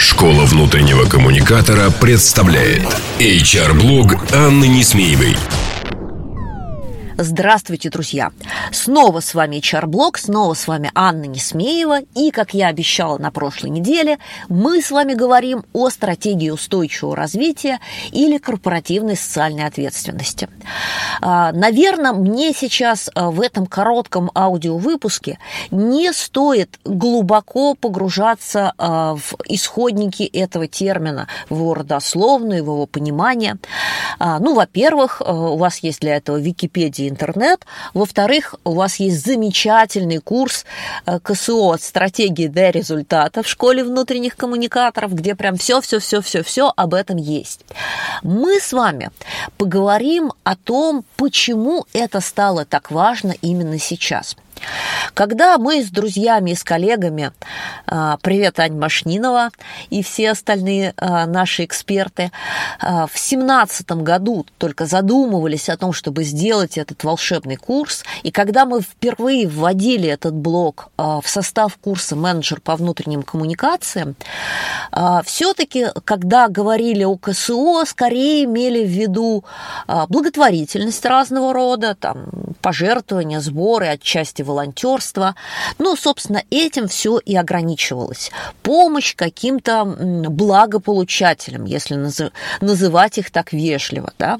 Школа внутреннего коммуникатора представляет HR-блог Анны Несмеевой. Здравствуйте, друзья! Снова с вами HR-блог, снова с вами Анна Несмеева. И, как я обещала на прошлой неделе, мы с вами говорим о стратегии устойчивого развития или корпоративной социальной ответственности. А, Наверное, мне сейчас а, в этом коротком аудиовыпуске не стоит глубоко погружаться а, в исходники этого термина, в его родословную, в его понимание. Ну, во-первых, у вас есть для этого Википедия интернет. Во-вторых, у вас есть замечательный курс э, КСО от стратегии до результата в школе внутренних коммуникаторов, где прям все-все-все-все-все об этом есть. Мы с вами поговорим о том, почему это стало так важно именно сейчас – когда мы с друзьями и с коллегами, а, привет, Ань Машнинова и все остальные а, наши эксперты, а, в семнадцатом году только задумывались о том, чтобы сделать этот волшебный курс, и когда мы впервые вводили этот блок в состав курса «Менеджер по внутренним коммуникациям», все-таки, когда говорили о КСО, скорее имели в виду благотворительность разного рода, там, пожертвования, сборы, отчасти волонтерство. Ну, собственно, этим все и ограничивалось. Помощь каким-то благополучателям, если называть их так вежливо, да.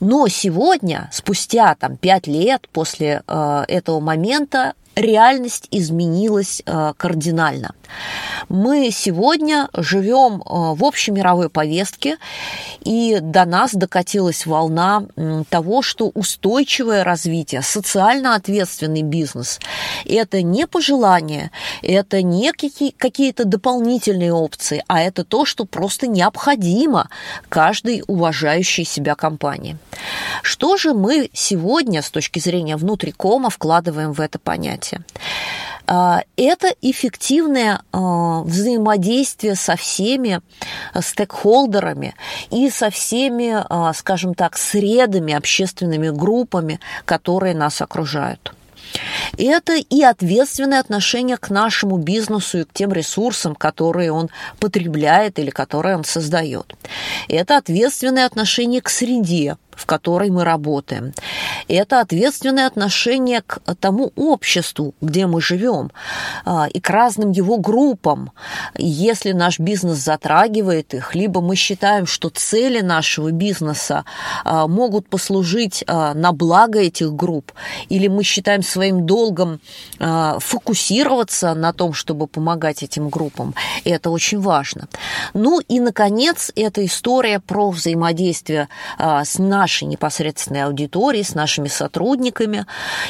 Но сегодня, спустя там, пять лет после э, этого момента, реальность изменилась э, кардинально. Мы сегодня живем э, в общемировой повестке, и до нас докатилась волна того, что устойчивое развитие, социально ответственный бизнес – это не пожелания, это не какие-то дополнительные опции, а это то, что просто необходимо каждой уважающей себя компании. Что же мы сегодня с точки зрения внутрикома вкладываем в это понятие? А, это эффективное а, взаимодействие со всеми стейкхолдерами и со всеми, а, скажем так, средами, общественными группами, которые нас окружают. Это и ответственное отношение к нашему бизнесу и к тем ресурсам, которые он потребляет или которые он создает. Это ответственное отношение к среде, в которой мы работаем. Это ответственное отношение к тому обществу, где мы живем, а, и к разным его группам. Если наш бизнес затрагивает их, либо мы считаем, что цели нашего бизнеса а, могут послужить а, на благо этих групп, или мы считаем своим долгом фокусироваться на том, чтобы помогать этим группам, это очень важно. Ну и, наконец, эта история про взаимодействие с нашими нашей непосредственной аудиторией, с нашими сотрудниками.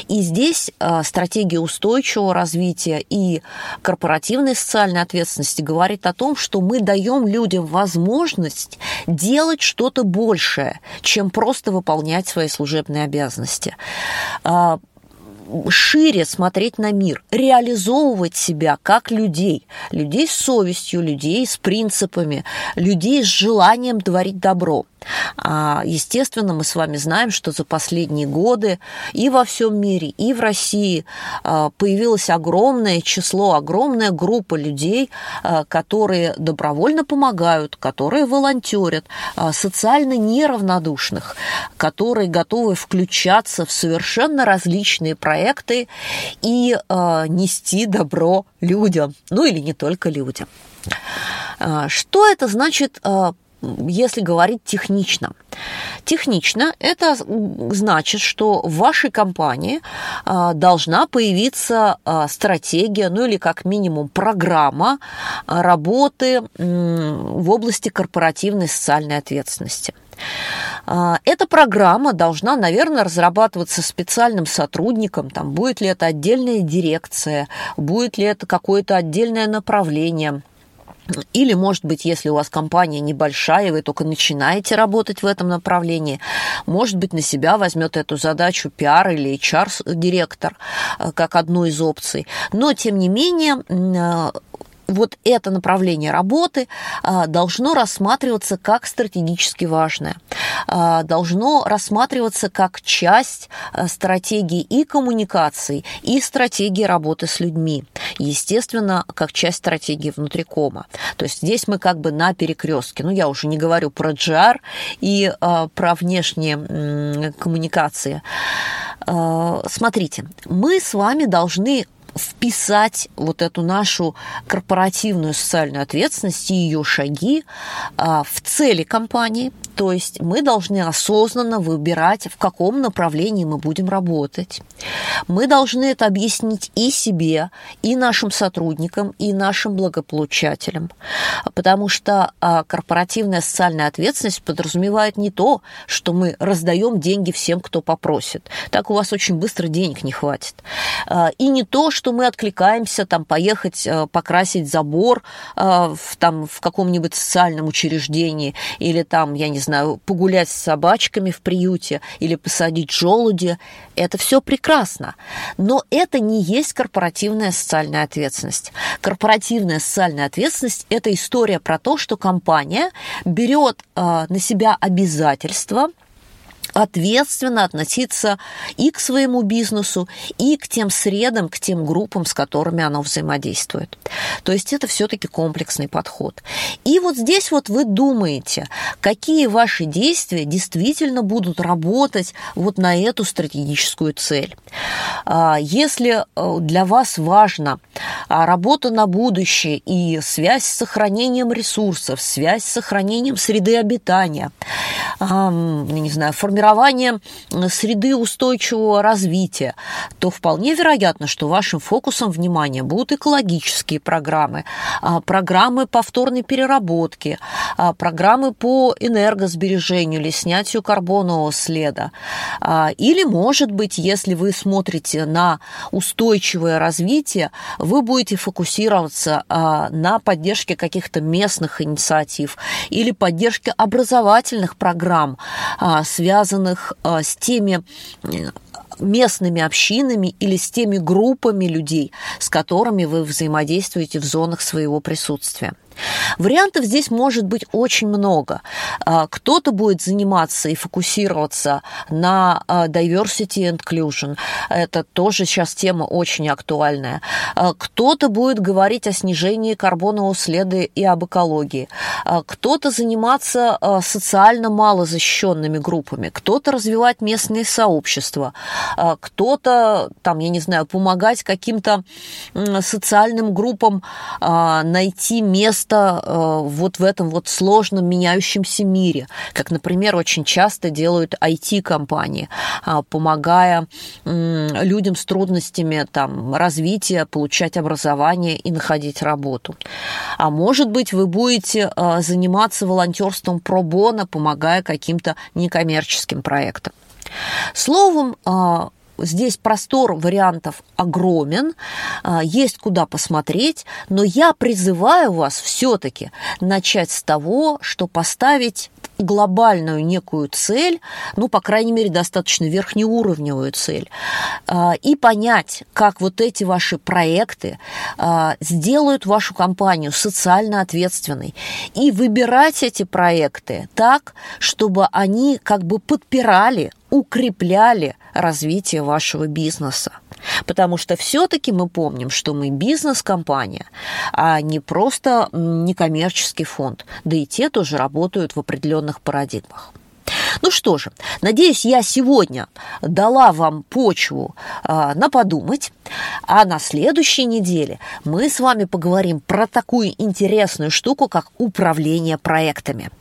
И здесь а, стратегия устойчивого развития и корпоративной социальной ответственности говорит о том, что мы даем людям возможность делать что-то большее, чем просто выполнять свои служебные обязанности а, шире смотреть на мир, реализовывать себя как людей, людей с совестью, людей с принципами, людей с желанием творить добро. А, естественно, мы с вами знаем, что за последние годы и во всем мире, и в России а, появилось огромное число, огромная группа людей, а, которые добровольно помогают, которые волонтерят, социально неравнодушных, которые готовы включаться в совершенно различные проекты и нести добро людям, ну или не только людям. Что это значит если говорить технично. Технично это значит, что в вашей компании а, должна появиться а, стратегия, ну или как минимум программа а, работы в области корпоративной социальной ответственности – эта программа должна, наверное, разрабатываться специальным сотрудником. Там, будет ли это отдельная дирекция, будет ли это какое-то отдельное направление – или, может быть, если у вас компания небольшая, вы только начинаете работать в этом направлении, может быть, на себя возьмет эту задачу пиар или HR-директор э, как одну из опций. Но, тем не менее, э, вот это направление работы а, должно рассматриваться как стратегически важное, а, должно рассматриваться как часть а, стратегии и коммуникаций, и стратегии работы с людьми. Естественно, как часть стратегии внутрикома. То есть здесь мы как бы на перекрестке. Ну, я уже не говорю про GR и про внешние коммуникации. Смотрите, мы с вами должны вписать вот эту нашу корпоративную социальную ответственность и ее шаги а, в цели компании. То есть мы должны осознанно выбирать, в каком направлении мы будем работать. Мы должны это объяснить и себе, и нашим сотрудникам, и нашим благополучателям. Потому что а, корпоративная социальная ответственность подразумевает не то, что мы раздаем деньги всем, кто попросит. Так у вас очень быстро денег не хватит. А, и не то, что мы откликаемся там поехать а, покрасить забор в, там, в каком-нибудь социальном учреждении или там, я не знаю, погулять с собачками в приюте или посадить желуди. Это все прекрасно. Но это не есть корпоративная социальная ответственность. Корпоративная социальная ответственность – это история про то, что компания берет э, на себя обязательства – ответственно относиться и к своему бизнесу, и к тем средам, к тем группам, с которыми оно взаимодействует. То есть это все-таки комплексный подход. И вот здесь вот вы думаете, какие ваши действия действительно будут работать вот на эту стратегическую цель. А, если э, для вас важна а, работа на будущее и связь с сохранением ресурсов, связь с сохранением среды обитания, не знаю, формирование среды устойчивого развития, то вполне вероятно, что вашим фокусом внимания будут экологические программы, а, программы повторной переработки, а, программы по энергосбережению или снятию карбонового следа. А, или, может быть, если вы смотрите на устойчивое развитие, вы будете фокусироваться на поддержке каких-то местных инициатив или поддержке образовательных программ, связанных связанных а, с теми э, местными общинами или с теми группами людей, с которыми вы взаимодействуете в зонах своего присутствия. Вариантов здесь может быть очень много. А, кто-то будет заниматься и фокусироваться на а, diversity and inclusion. Это тоже сейчас тема очень актуальная. А, кто-то будет говорить о снижении карбонового следа и об экологии. Кто-то заниматься социально малозащищенными группами. Кто-то развивать местные сообщества. Кто-то, там, я не знаю, помогать каким-то социальным группам найти место вот в этом вот сложном меняющемся мире, как, например, очень часто делают IT-компании, а, помогая людям с трудностями там, развития, получать образование и находить работу. А может быть, вы будете э, заниматься волонтерством про бона, помогая каким-то некоммерческим проектам. Словом, э, здесь простор вариантов огромен, а, есть куда посмотреть, но я призываю вас все-таки начать с того, что поставить глобальную некую цель, ну, по крайней мере, достаточно верхнеуровневую цель, а, и понять, как вот эти ваши проекты а, сделают вашу компанию социально ответственной, и выбирать эти проекты так, чтобы они как бы подпирали укрепляли развитие вашего бизнеса. Потому что все-таки мы помним, что мы бизнес-компания, а не просто некоммерческий фонд. Да и те тоже работают в определенных парадигмах. Ну что же, надеюсь, я сегодня дала вам почву э, на подумать, а на следующей неделе мы с вами поговорим про такую интересную штуку, как управление проектами –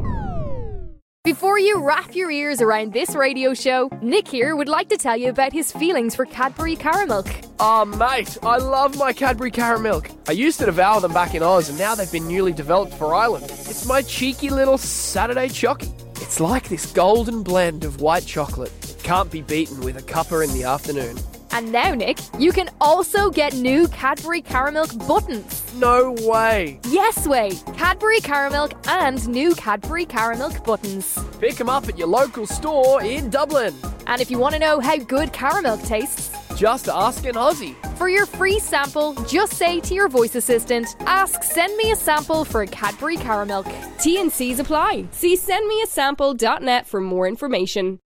Before you wrap your ears around this radio show, Nick here would like to tell you about his feelings for Cadbury Caramilk. Oh, mate, I love my Cadbury Caramilk. I used to devour them back in Oz, and now they've been newly developed for Ireland. It's my cheeky little Saturday chocky. It's like this golden blend of white chocolate. It can't be beaten with a cuppa in the afternoon. And now, Nick, you can also get new Cadbury Caramilk buttons. No way. Yes way! Cadbury Caramilk and new Cadbury Caramilk buttons. Pick them up at your local store in Dublin. And if you want to know how good caramilk tastes, Just ask an Aussie. for your free sample, just say to your voice assistant, ask send me a sample for a Cadbury Caramilk. T and C's apply. See sendmeasample.net for more information.